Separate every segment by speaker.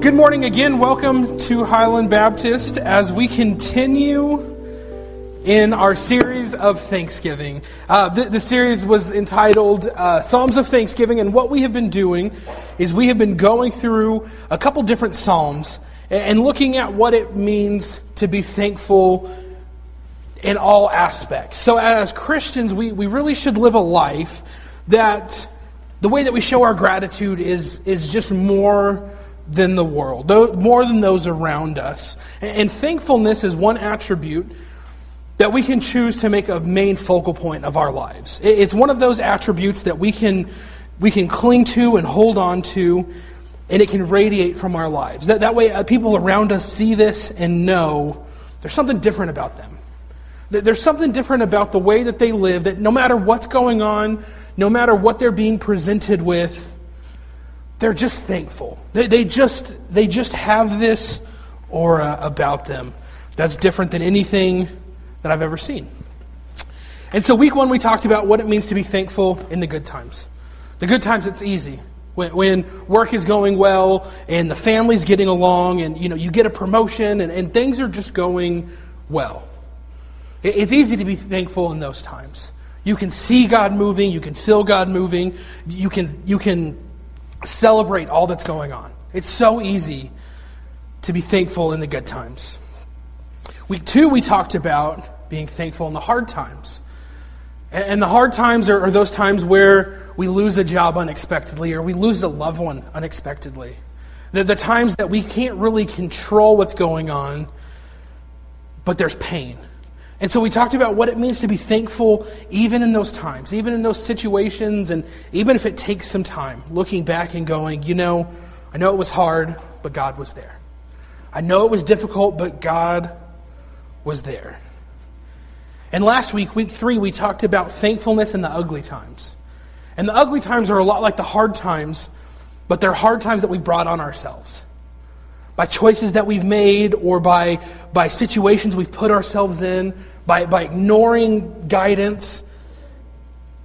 Speaker 1: Good morning again. Welcome to Highland Baptist as we continue in our series of Thanksgiving. Uh, the, the, series was entitled uh, Psalms of Thanksgiving, and what we have been doing is we have been going through a couple different Psalms and looking at what it means to be thankful in all aspects. So, as Christians, we, we really should live a life that the way that we show our gratitude is, is just more than the world, more than those around us. And thankfulness is one attribute that we can choose to make a main focal point of our lives. It's one of those attributes that we can, we can cling to and hold on to, and it can radiate from our lives. That, that way, uh, people around us see this and know there's something different about them. There's something different about the way that they live, that no matter what's going on, no matter what they're being presented with, they're just thankful. They, they, just, they just have this aura about them that's different than anything that I've ever seen. And so, week one, we talked about what it means to be thankful in the good times. The good times, it's easy. When, when work is going well and the family's getting along and you, know, you get a promotion and, and things are just going well. It, it's easy to be thankful in those times. You can see God moving, you can feel God moving, you can, you can celebrate all that's going on. It's so easy to be thankful in the good times. Week two, we talked about being thankful in the hard times. And the hard times are, are those times where we lose a job unexpectedly or we lose a loved one unexpectedly. The, the times that we can't really control what's going on, but there's pain. And so we talked about what it means to be thankful even in those times, even in those situations, and even if it takes some time, looking back and going, you know, I know it was hard, but God was there. I know it was difficult, but God was there. And last week, week three, we talked about thankfulness in the ugly times. And the ugly times are a lot like the hard times, but they're hard times that we've brought on ourselves by choices that we've made or by, by situations we've put ourselves in, by, by ignoring guidance.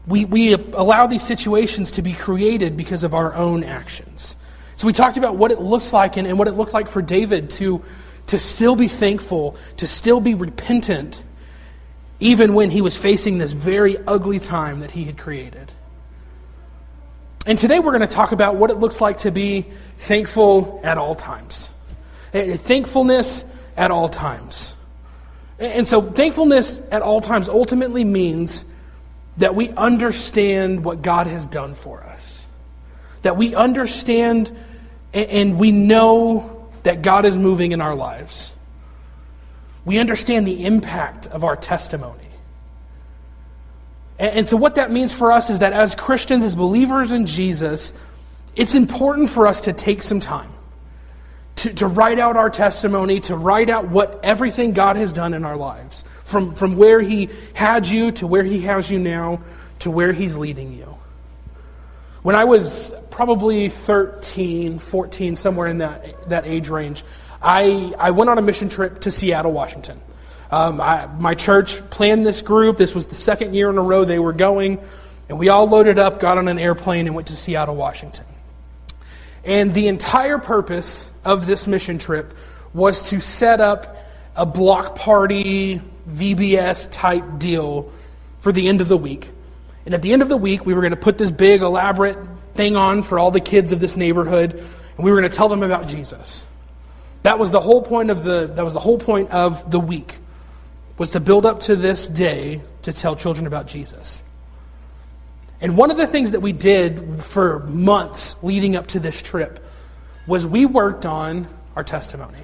Speaker 1: We, we allow these situations to be created because of our own actions. So we talked about what it looks like and, and what it looked like for David to, to still be thankful, to still be repentant, even when he was facing this very ugly time that he had created. And today we're going to talk about what it looks like to be thankful at all times. Eh, thankfulness at all times. And so, thankfulness at all times ultimately means that we understand what God has done for us. That we understand and we know that God is moving in our lives. We understand the impact of our testimony. And so, what that means for us is that as Christians, as believers in Jesus, it's important for us to take some time to, to write out our testimony, to write out what everything God has done in our lives, from, from where He had you to where He has you now to where He's leading you. When I was probably 13, 14, somewhere in that, that age range, I, I went on a mission trip to Seattle, Washington. Um, I, my church planned this group. This was the second year in a row they were going. And we all loaded up, got on an airplane, and went to Seattle, Washington. And the entire purpose of this mission trip was to set up a block party, VBS type deal for the end of the week. And at the end of the week, we were going to put this big, elaborate thing on for all the kids of this neighborhood, and we were going to tell them about Jesus. That was the whole point of the, that was the whole point of the week, was to build up to this day to tell children about Jesus. And one of the things that we did for months leading up to this trip was we worked on our testimony.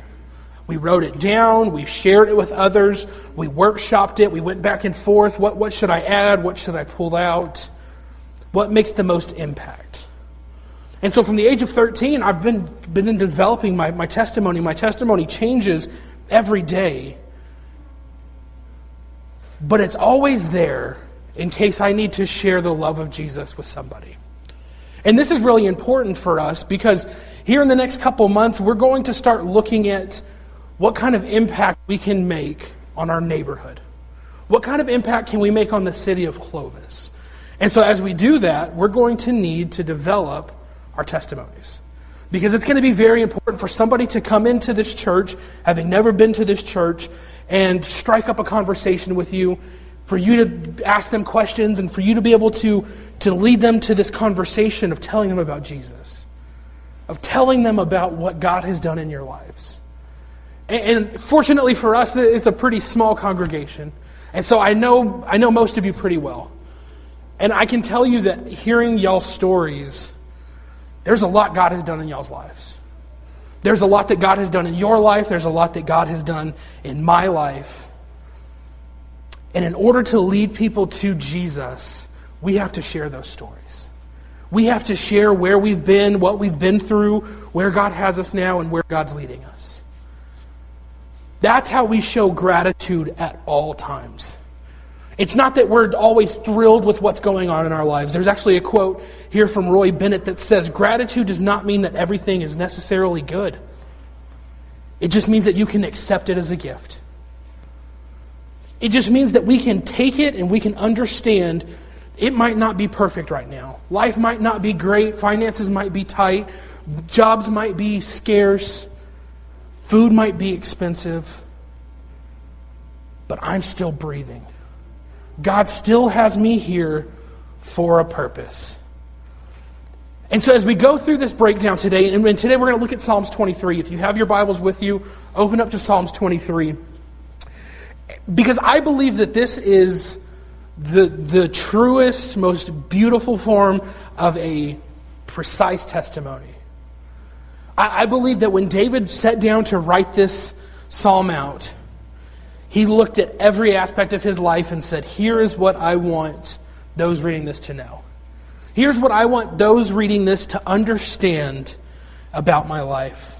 Speaker 1: We wrote it down, we shared it with others, we workshopped it, we went back and forth. What, what should I add? What should I pull out? What makes the most impact? And so from the age of 13, I've been, been developing my, my testimony. My testimony changes every day. But it's always there in case I need to share the love of Jesus with somebody. And this is really important for us because here in the next couple months, we're going to start looking at what kind of impact we can make on our neighborhood. What kind of impact can we make on the city of Clovis? And so, as we do that, we're going to need to develop our testimonies. Because it's going to be very important for somebody to come into this church, having never been to this church, and strike up a conversation with you, for you to ask them questions, and for you to be able to, to lead them to this conversation of telling them about Jesus, of telling them about what God has done in your lives. And, and fortunately for us, it's a pretty small congregation. And so I know, I know most of you pretty well. And I can tell you that hearing y'all's stories, there's a lot God has done in y'all's lives. There's a lot that God has done in your life. There's a lot that God has done in my life. And in order to lead people to Jesus, we have to share those stories. We have to share where we've been, what we've been through, where God has us now, and where God's leading us. That's how we show gratitude at all times. It's not that we're always thrilled with what's going on in our lives. There's actually a quote here from Roy Bennett that says gratitude does not mean that everything is necessarily good, it just means that you can accept it as a gift. It just means that we can take it and we can understand it might not be perfect right now. Life might not be great. Finances might be tight. Jobs might be scarce. Food might be expensive. But I'm still breathing. God still has me here for a purpose. And so, as we go through this breakdown today, and today we're going to look at Psalms 23. If you have your Bibles with you, open up to Psalms 23. Because I believe that this is the, the truest, most beautiful form of a precise testimony. I, I believe that when David sat down to write this psalm out, he looked at every aspect of his life and said, Here is what I want those reading this to know. Here's what I want those reading this to understand about my life.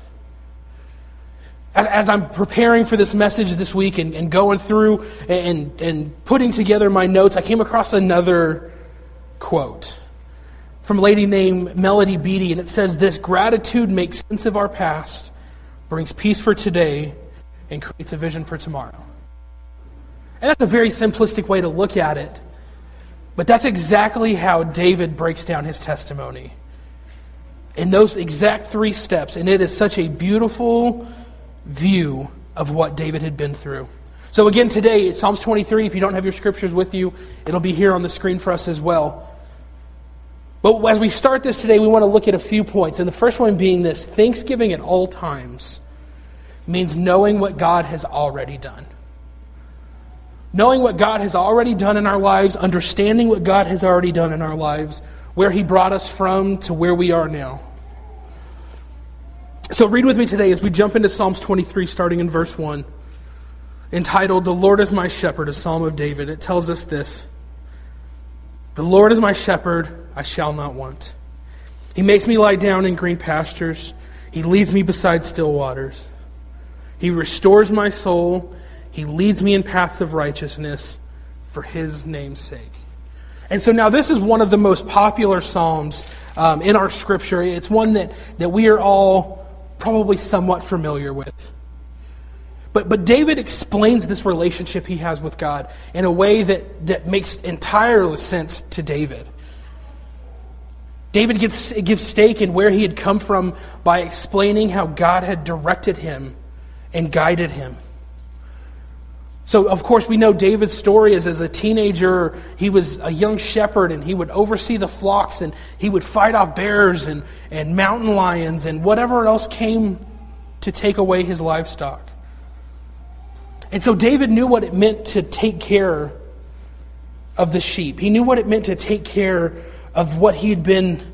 Speaker 1: As I'm preparing for this message this week and, and going through and, and putting together my notes, I came across another quote from a lady named Melody Beattie, and it says this Gratitude makes sense of our past, brings peace for today, and creates a vision for tomorrow. And that's a very simplistic way to look at it. But that's exactly how David breaks down his testimony. In those exact three steps. And it is such a beautiful view of what David had been through. So, again, today, Psalms 23, if you don't have your scriptures with you, it'll be here on the screen for us as well. But as we start this today, we want to look at a few points. And the first one being this Thanksgiving at all times means knowing what God has already done. Knowing what God has already done in our lives, understanding what God has already done in our lives, where He brought us from to where we are now. So, read with me today as we jump into Psalms 23, starting in verse 1, entitled, The Lord is My Shepherd, a psalm of David. It tells us this The Lord is my shepherd, I shall not want. He makes me lie down in green pastures, He leads me beside still waters. He restores my soul. He leads me in paths of righteousness for his name's sake. And so now this is one of the most popular Psalms um, in our scripture. It's one that, that we are all probably somewhat familiar with. But, but David explains this relationship he has with God in a way that, that makes entire sense to David. David gives, gives stake in where he had come from by explaining how God had directed him and guided him. So, of course, we know David's story is as a teenager, he was a young shepherd and he would oversee the flocks and he would fight off bears and, and mountain lions and whatever else came to take away his livestock. And so, David knew what it meant to take care of the sheep, he knew what it meant to take care of what he had been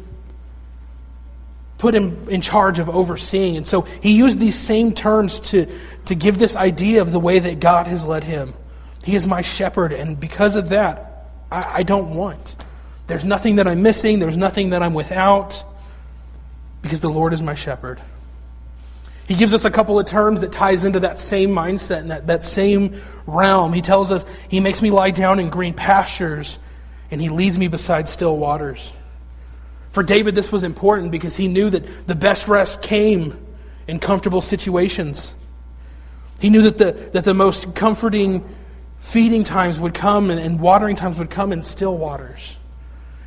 Speaker 1: put him in charge of overseeing. And so he used these same terms to, to give this idea of the way that God has led him. He is my shepherd, and because of that, I, I don't want. There's nothing that I'm missing, there's nothing that I'm without, because the Lord is my shepherd. He gives us a couple of terms that ties into that same mindset and that, that same realm. He tells us, He makes me lie down in green pastures, and He leads me beside still waters. For David, this was important because he knew that the best rest came in comfortable situations. He knew that the, that the most comforting feeding times would come and, and watering times would come in still waters.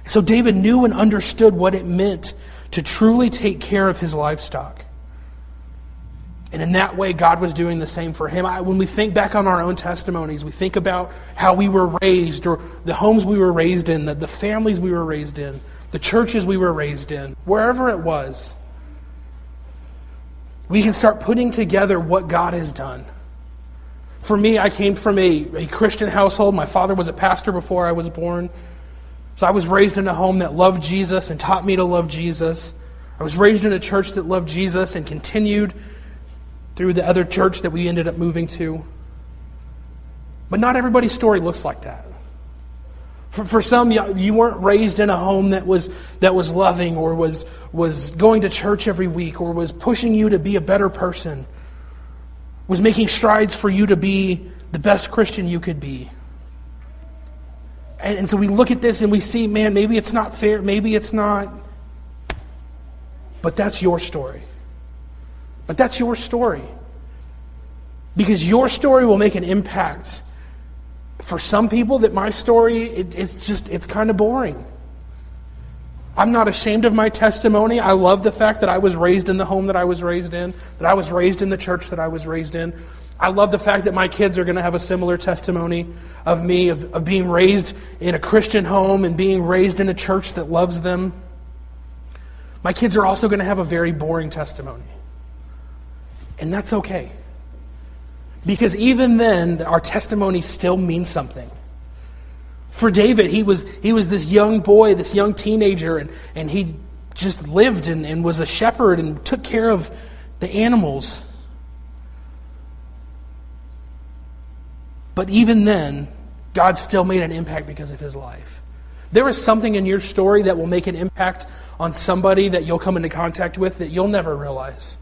Speaker 1: So David knew and understood what it meant to truly take care of his livestock. And in that way, God was doing the same for him. I, when we think back on our own testimonies, we think about how we were raised, or the homes we were raised in, the, the families we were raised in, the churches we were raised in, wherever it was. We can start putting together what God has done. For me, I came from a, a Christian household. My father was a pastor before I was born. So I was raised in a home that loved Jesus and taught me to love Jesus. I was raised in a church that loved Jesus and continued through the other church that we ended up moving to. But not everybody's story looks like that. For, for some, you weren't raised in a home that was, that was loving or was, was going to church every week or was pushing you to be a better person, was making strides for you to be the best Christian you could be. And, and so we look at this and we see, man, maybe it's not fair, maybe it's not. But that's your story. But that's your story. Because your story will make an impact. For some people, that my story, it, it's just, it's kind of boring. I'm not ashamed of my testimony. I love the fact that I was raised in the home that I was raised in, that I was raised in the church that I was raised in. I love the fact that my kids are going to have a similar testimony of me, of, of being raised in a Christian home and being raised in a church that loves them. My kids are also going to have a very boring testimony. And that's okay. Because even then, our testimony still means something. For David, he was, he was this young boy, this young teenager, and, and he just lived and, and was a shepherd and took care of the animals. But even then, God still made an impact because of his life. There is something in your story that will make an impact on somebody that you'll come into contact with that you'll never realize.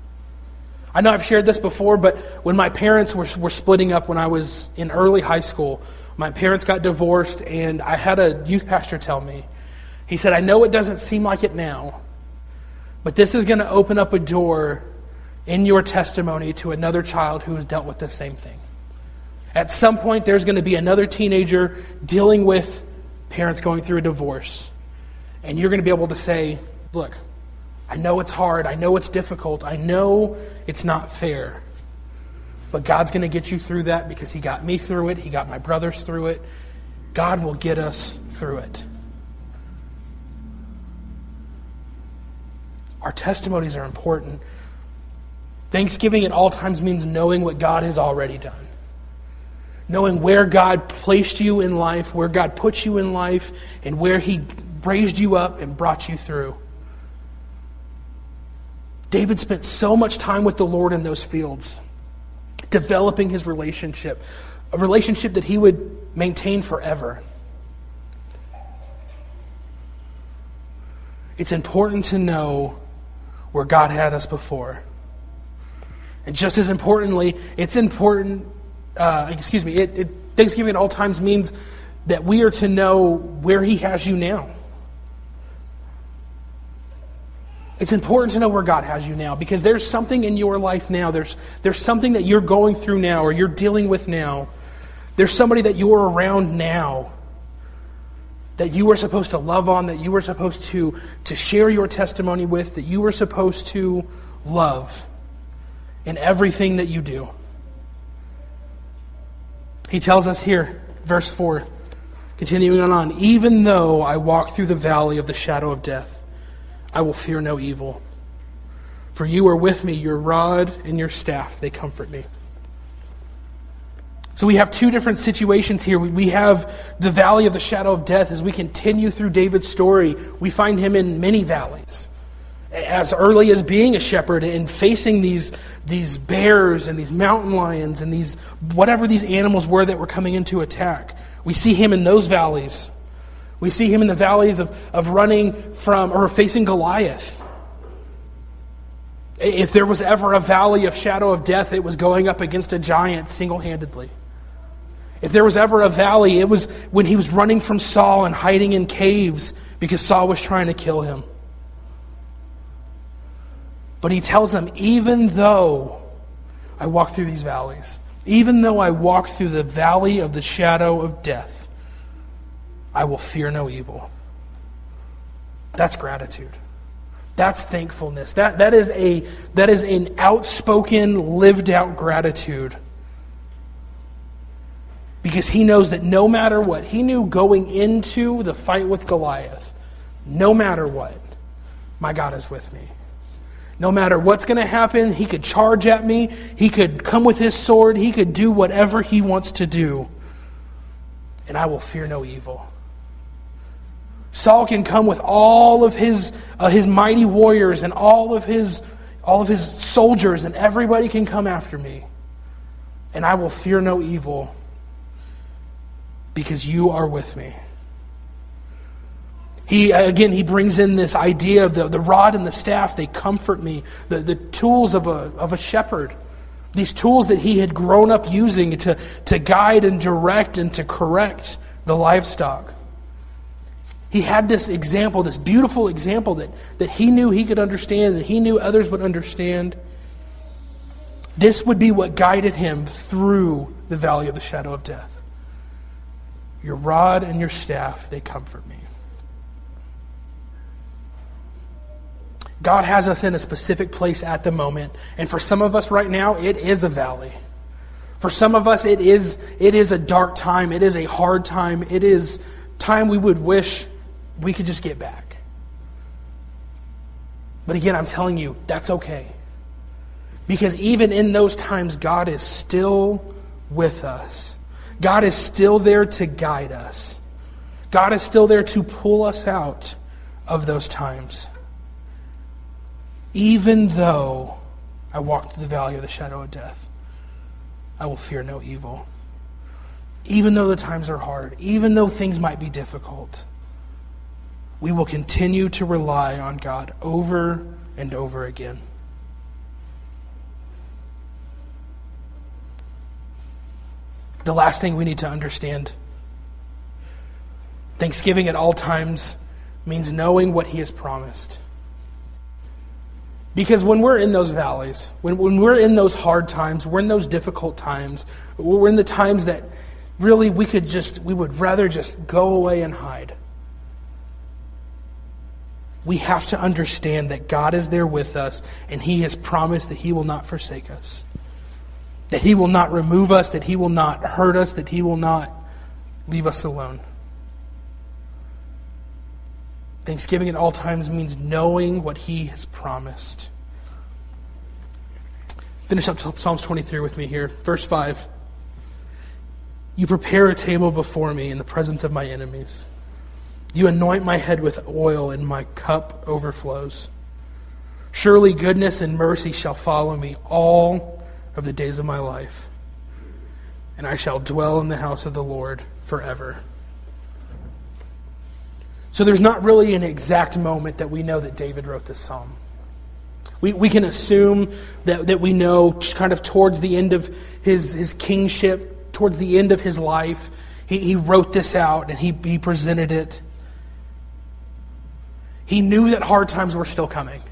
Speaker 1: I know I've shared this before, but when my parents were, were splitting up when I was in early high school, my parents got divorced, and I had a youth pastor tell me, he said, I know it doesn't seem like it now, but this is going to open up a door in your testimony to another child who has dealt with the same thing. At some point, there's going to be another teenager dealing with parents going through a divorce. And you're going to be able to say, Look, I know it's hard. I know it's difficult. I know it's not fair. But God's going to get you through that because He got me through it. He got my brothers through it. God will get us through it. Our testimonies are important. Thanksgiving at all times means knowing what God has already done. Knowing where God placed you in life, where God put you in life, and where He raised you up and brought you through. David spent so much time with the Lord in those fields, developing his relationship, a relationship that he would maintain forever. It's important to know where God had us before. And just as importantly, it's important, uh, excuse me, it, it, Thanksgiving at all times means that we are to know where He has you now. It's important to know where God has you now because there's something in your life now. There's, there's something that you're going through now or you're dealing with now. There's somebody that you're around now that you were supposed to love on, that you were supposed to, to share your testimony with, that you were supposed to love in everything that you do. He tells us here, verse 4, continuing on, even though I walk through the valley of the shadow of death, I will fear no evil. For you are with me, your rod and your staff, they comfort me. So we have two different situations here. We have the valley of the shadow of death. As we continue through David's story, we find him in many valleys. As early as being a shepherd and facing these, these bears and these mountain lions and these whatever these animals were that were coming into attack. We see him in those valleys. We see him in the valleys of, of running from or facing Goliath. If there was ever a valley of shadow of death, it was going up against a giant single handedly. If there was ever a valley, it was when he was running from Saul and hiding in caves because Saul was trying to kill him. But he tells them, even though I walk through these valleys, even though I walk through the valley of the shadow of death, I will fear no evil. That's gratitude. That's thankfulness. That, that, is a, that is an outspoken, lived out gratitude. Because he knows that no matter what, he knew going into the fight with Goliath, no matter what, my God is with me. No matter what's going to happen, he could charge at me, he could come with his sword, he could do whatever he wants to do, and I will fear no evil. Saul can come with all of his, uh, his mighty warriors and all of his, all of his soldiers, and everybody can come after me. And I will fear no evil because you are with me. He, again, he brings in this idea of the, the rod and the staff, they comfort me, the, the tools of a, of a shepherd. These tools that he had grown up using to, to guide and direct and to correct the livestock. He had this example, this beautiful example that, that he knew he could understand, that he knew others would understand. This would be what guided him through the valley of the shadow of death. Your rod and your staff, they comfort me. God has us in a specific place at the moment. And for some of us right now, it is a valley. For some of us, it is, it is a dark time. It is a hard time. It is time we would wish we could just get back. But again, I'm telling you, that's okay. Because even in those times, God is still with us. God is still there to guide us. God is still there to pull us out of those times. Even though I walk through the valley of the shadow of death, I will fear no evil. Even though the times are hard, even though things might be difficult we will continue to rely on God over and over again. The last thing we need to understand Thanksgiving at all times means knowing what He has promised. Because when we're in those valleys, when, when we're in those hard times, we're in those difficult times, we're in the times that really we could just, we would rather just go away and hide we have to understand that God is there with us and He has promised that He will not forsake us. That He will not remove us, that He will not hurt us, that He will not leave us alone. Thanksgiving at all times means knowing what He has promised. Finish up Psalms 23 with me here. Verse 5. You prepare a table before me in the presence of my enemies. You anoint my head with oil, and my cup overflows. Surely goodness and mercy shall follow me all of the days of my life, and I shall dwell in the house of the Lord forever. So there's not really an exact moment that we know that David wrote this psalm. We, we can assume that, that we know kind of towards the end of his, his kingship, towards the end of his life, he, he wrote this out and he, he presented it. He knew that hard times were still coming.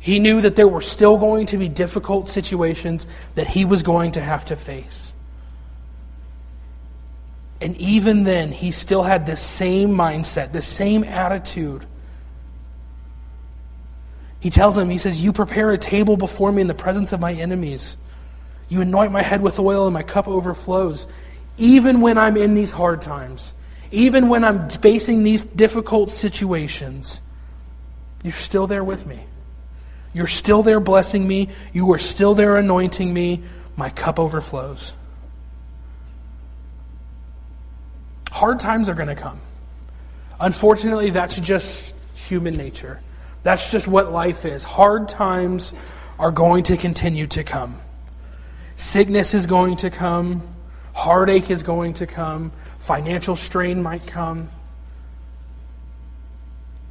Speaker 1: He knew that there were still going to be difficult situations that he was going to have to face. And even then, he still had the same mindset, the same attitude. He tells him, he says, You prepare a table before me in the presence of my enemies. You anoint my head with oil, and my cup overflows. Even when I'm in these hard times, even when I'm facing these difficult situations, you're still there with me. You're still there blessing me. You are still there anointing me. My cup overflows. Hard times are going to come. Unfortunately, that's just human nature. That's just what life is. Hard times are going to continue to come. Sickness is going to come. Heartache is going to come. Financial strain might come.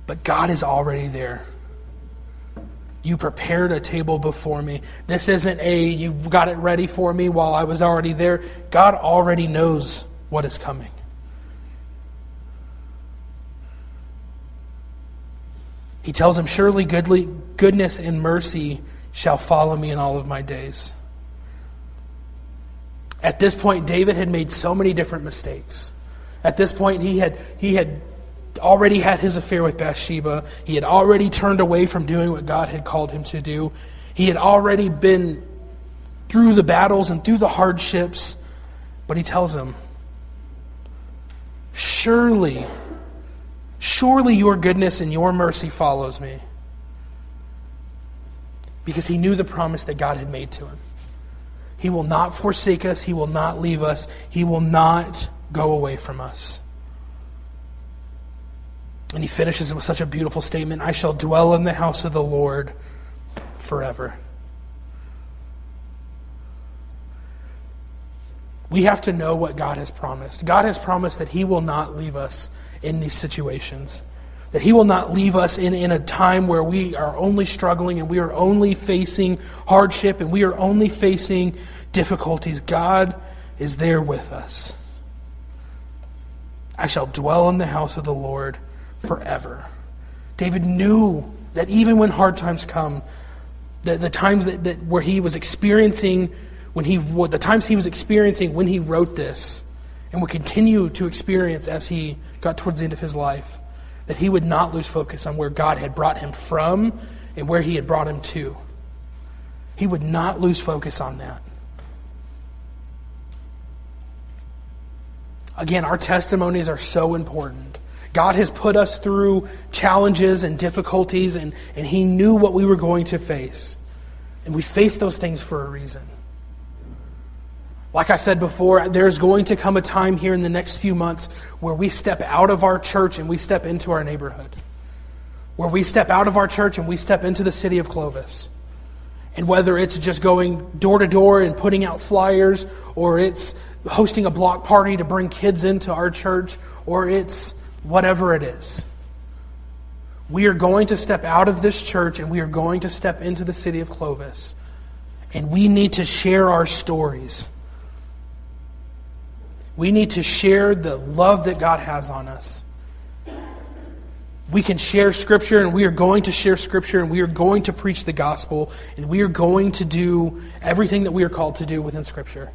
Speaker 1: But God is already there. You prepared a table before me. This isn't a, you got it ready for me while I was already there. God already knows what is coming. He tells him, Surely goodly, goodness and mercy shall follow me in all of my days. At this point, David had made so many different mistakes. At this point, he had, he had already had his affair with Bathsheba. He had already turned away from doing what God had called him to do. He had already been through the battles and through the hardships. But he tells them, Surely, surely your goodness and your mercy follows me. Because he knew the promise that God had made to him. He will not forsake us, he will not leave us, he will not go away from us. And he finishes it with such a beautiful statement I shall dwell in the house of the Lord forever. We have to know what God has promised. God has promised that He will not leave us in these situations, that He will not leave us in, in a time where we are only struggling and we are only facing hardship and we are only facing difficulties. God is there with us. I shall dwell in the house of the Lord forever. David knew that even when hard times come, the, the times that, that where he was experiencing when he the times he was experiencing when he wrote this and would continue to experience as he got towards the end of his life that he would not lose focus on where God had brought him from and where he had brought him to. He would not lose focus on that. Again, our testimonies are so important. God has put us through challenges and difficulties, and, and He knew what we were going to face. And we face those things for a reason. Like I said before, there's going to come a time here in the next few months where we step out of our church and we step into our neighborhood. Where we step out of our church and we step into the city of Clovis. And whether it's just going door to door and putting out flyers, or it's hosting a block party to bring kids into our church, or it's whatever it is. We are going to step out of this church and we are going to step into the city of Clovis. And we need to share our stories. We need to share the love that God has on us. We can share Scripture, and we are going to share Scripture, and we are going to preach the gospel, and we are going to do everything that we are called to do within Scripture.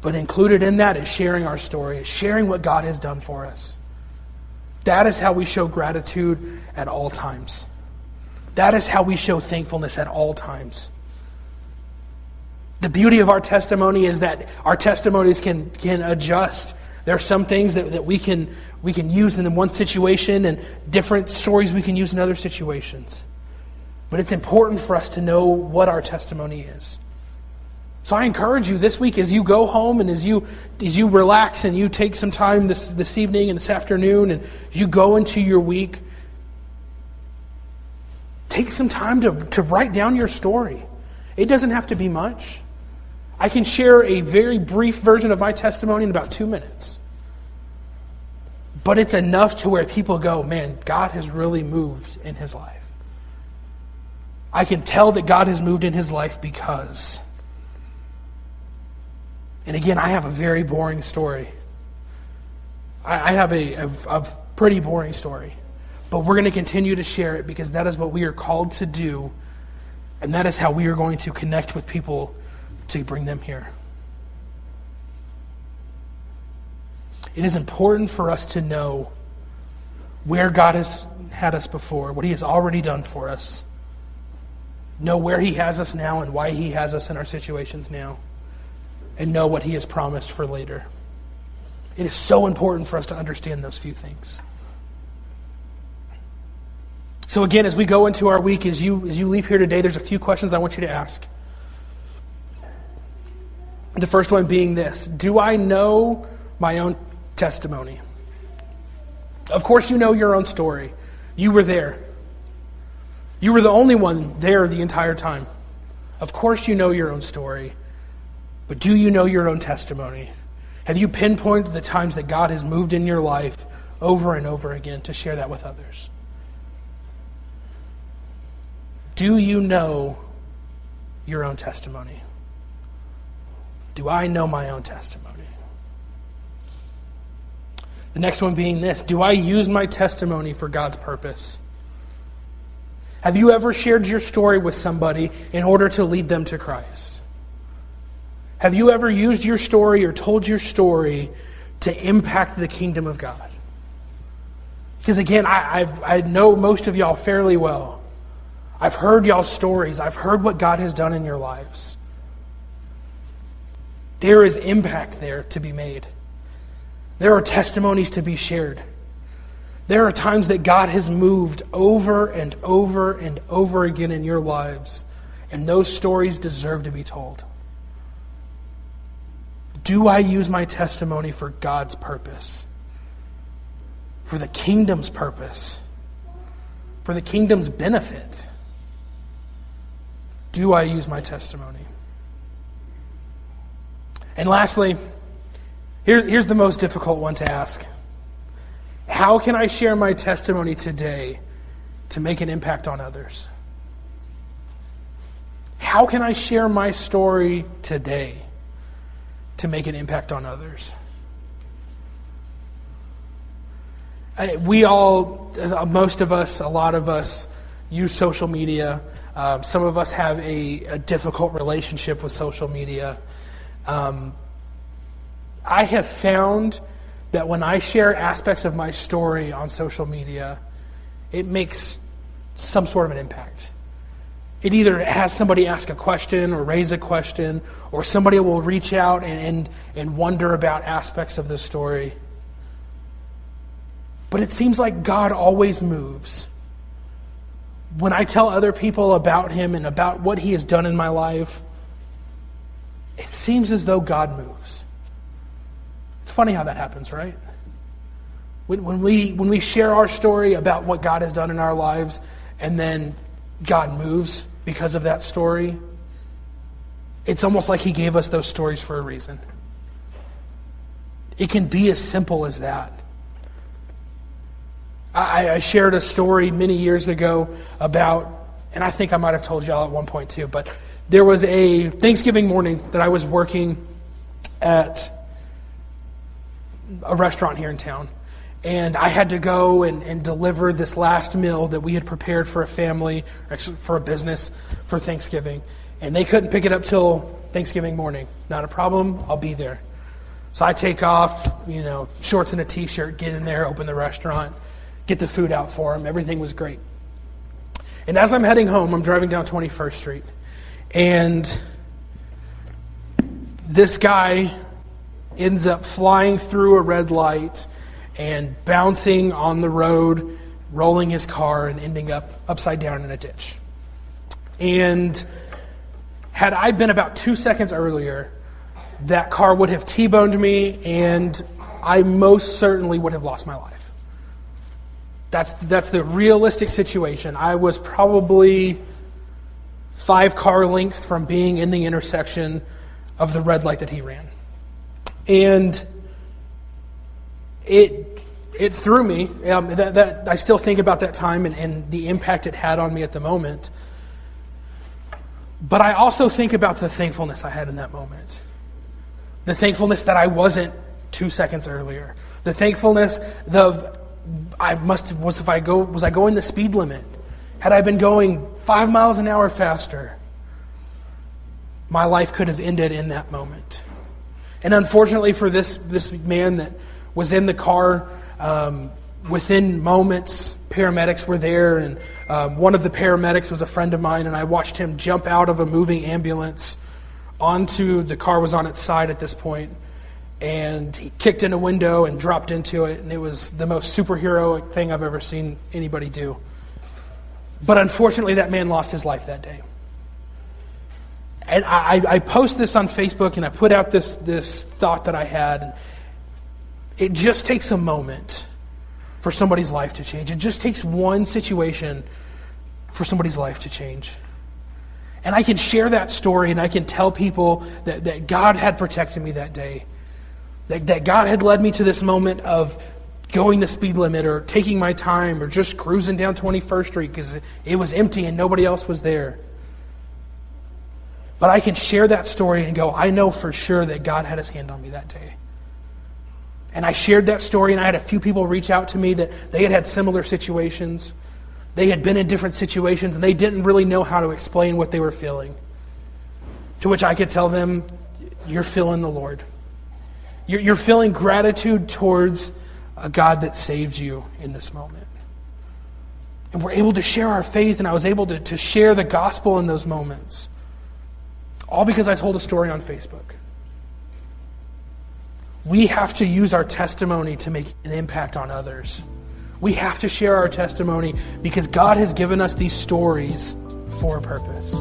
Speaker 1: But included in that is sharing our story, sharing what God has done for us. That is how we show gratitude at all times. That is how we show thankfulness at all times. The beauty of our testimony is that our testimonies can, can adjust. There are some things that, that we, can, we can use in one situation and different stories we can use in other situations. But it's important for us to know what our testimony is. So I encourage you this week as you go home and as you as you relax and you take some time this this evening and this afternoon and as you go into your week, take some time to, to write down your story. It doesn't have to be much. I can share a very brief version of my testimony in about two minutes. But it's enough to where people go, man, God has really moved in his life. I can tell that God has moved in his life because. And again, I have a very boring story. I, have a, a, a pretty boring story. But we're going to continue to share it because that is what we are called to do. And that is how we are going to connect with people to bring them here. It is important for us to know where God has had us before, what He has already done for us. Know where He has us now and why He has us in our situations now. And know what He has promised for later. It is so important for us to understand those few things. So, again, as we go into our week, as you, as you leave here today, there's a few questions I want you to ask. The first one being this Do I know my own testimony? Of course, you know your own story. You were there. You were the only one there the entire time. Of course, you know your own story. But do you know your own testimony? Have you pinpointed the times that God has moved in your life over and over again to share that with others? Do you know your own testimony? Do I know my own testimony? The next one being this Do I use my testimony for God's purpose? Have you ever shared your story with somebody in order to lead them to Christ? Have you ever used your story or told your story to impact the kingdom of God? Because again, I, I've, I know most of y'all fairly well. I've heard y'all's stories, I've heard what God has done in your lives. There is impact there to be made. There are testimonies to be shared. There are times that God has moved over and over and over again in your lives, and those stories deserve to be told. Do I use my testimony for God's purpose? For the kingdom's purpose? For the kingdom's benefit? Do I use my testimony? And lastly, here, here's the most difficult one to ask How can I share my testimony today to make an impact on others? How can I share my story today to make an impact on others? We all, most of us, a lot of us, use social media. Um, some of us have a, a, difficult relationship with social media. Um, I have found that when I share aspects of my story on social media, it makes some sort of an impact. It either has somebody ask a question or raise a question, or somebody will reach out and, and, and wonder about aspects of the story. But it seems like God always moves. When I tell other people about Him and about what He has done in my life, it seems as though God moves. It's funny how that happens, right? When, when, we, when we share our story about what God has done in our lives, and then God moves because of that story, it's almost like He gave us those stories for a reason. It can be as simple as that. I, I shared a story many years ago about, and I think I might have told y'all at one point too, but there was a Thanksgiving morning that I was working at a restaurant here in town. And I had to go and, and deliver this last meal that we had prepared for a family, actually for a business, for Thanksgiving. And they couldn't pick it up till Thanksgiving morning. Not a problem, I'll be there. So I take off, you know, shorts and a t shirt, get in there, open the restaurant, get the food out for them. Everything was great. And as I'm heading home, I'm driving down 21st Street. And this guy ends up flying through a red light and bouncing on the road, rolling his car, and ending up upside down in a ditch. And had I been about two seconds earlier, that car would have T boned me, and I most certainly would have lost my life. That's, that's the realistic situation. I was probably five car lengths from being in the intersection of the red light that he ran. And it, it threw me. Um, that, that, I still think about that time and, and the impact it had on me at the moment. But I also think about the thankfulness I had in that moment. The thankfulness that I wasn't two seconds earlier. The thankfulness of I must was if I go was I going the speed limit? Had I been going five miles an hour faster, my life could have ended in that moment. And unfortunately for this, this man that was in the car, um, within moments, paramedics were there, and um, one of the paramedics was a friend of mine, and I watched him jump out of a moving ambulance onto the car was on its side at this point, and he kicked in a window and dropped into it, and it was the most superheroic thing I've ever seen anybody do. But unfortunately, that man lost his life that day. And I, I post this on Facebook and I put out this, this thought that I had. It just takes a moment for somebody's life to change. It just takes one situation for somebody's life to change. And I can share that story and I can tell people that, that God had protected me that day. That, that God had led me to this moment of going the speed limit or taking my time or just cruising down 21st Street because it was empty and nobody else was there. But I can share that story and go, I know for sure that God had his hand on me that day. And I shared that story, and I had a few people reach out to me that they had had similar situations. They had been in different situations, and they didn't really know how to explain what they were feeling. To which I could tell them, You're feeling the Lord. You're, you're feeling gratitude towards a God that saved you in this moment. And we're able to share our faith, and I was able to, to share the gospel in those moments. All because I told a story on Facebook. We have to use our testimony to make an impact on others. We have to share our testimony because God has given us these stories for a purpose.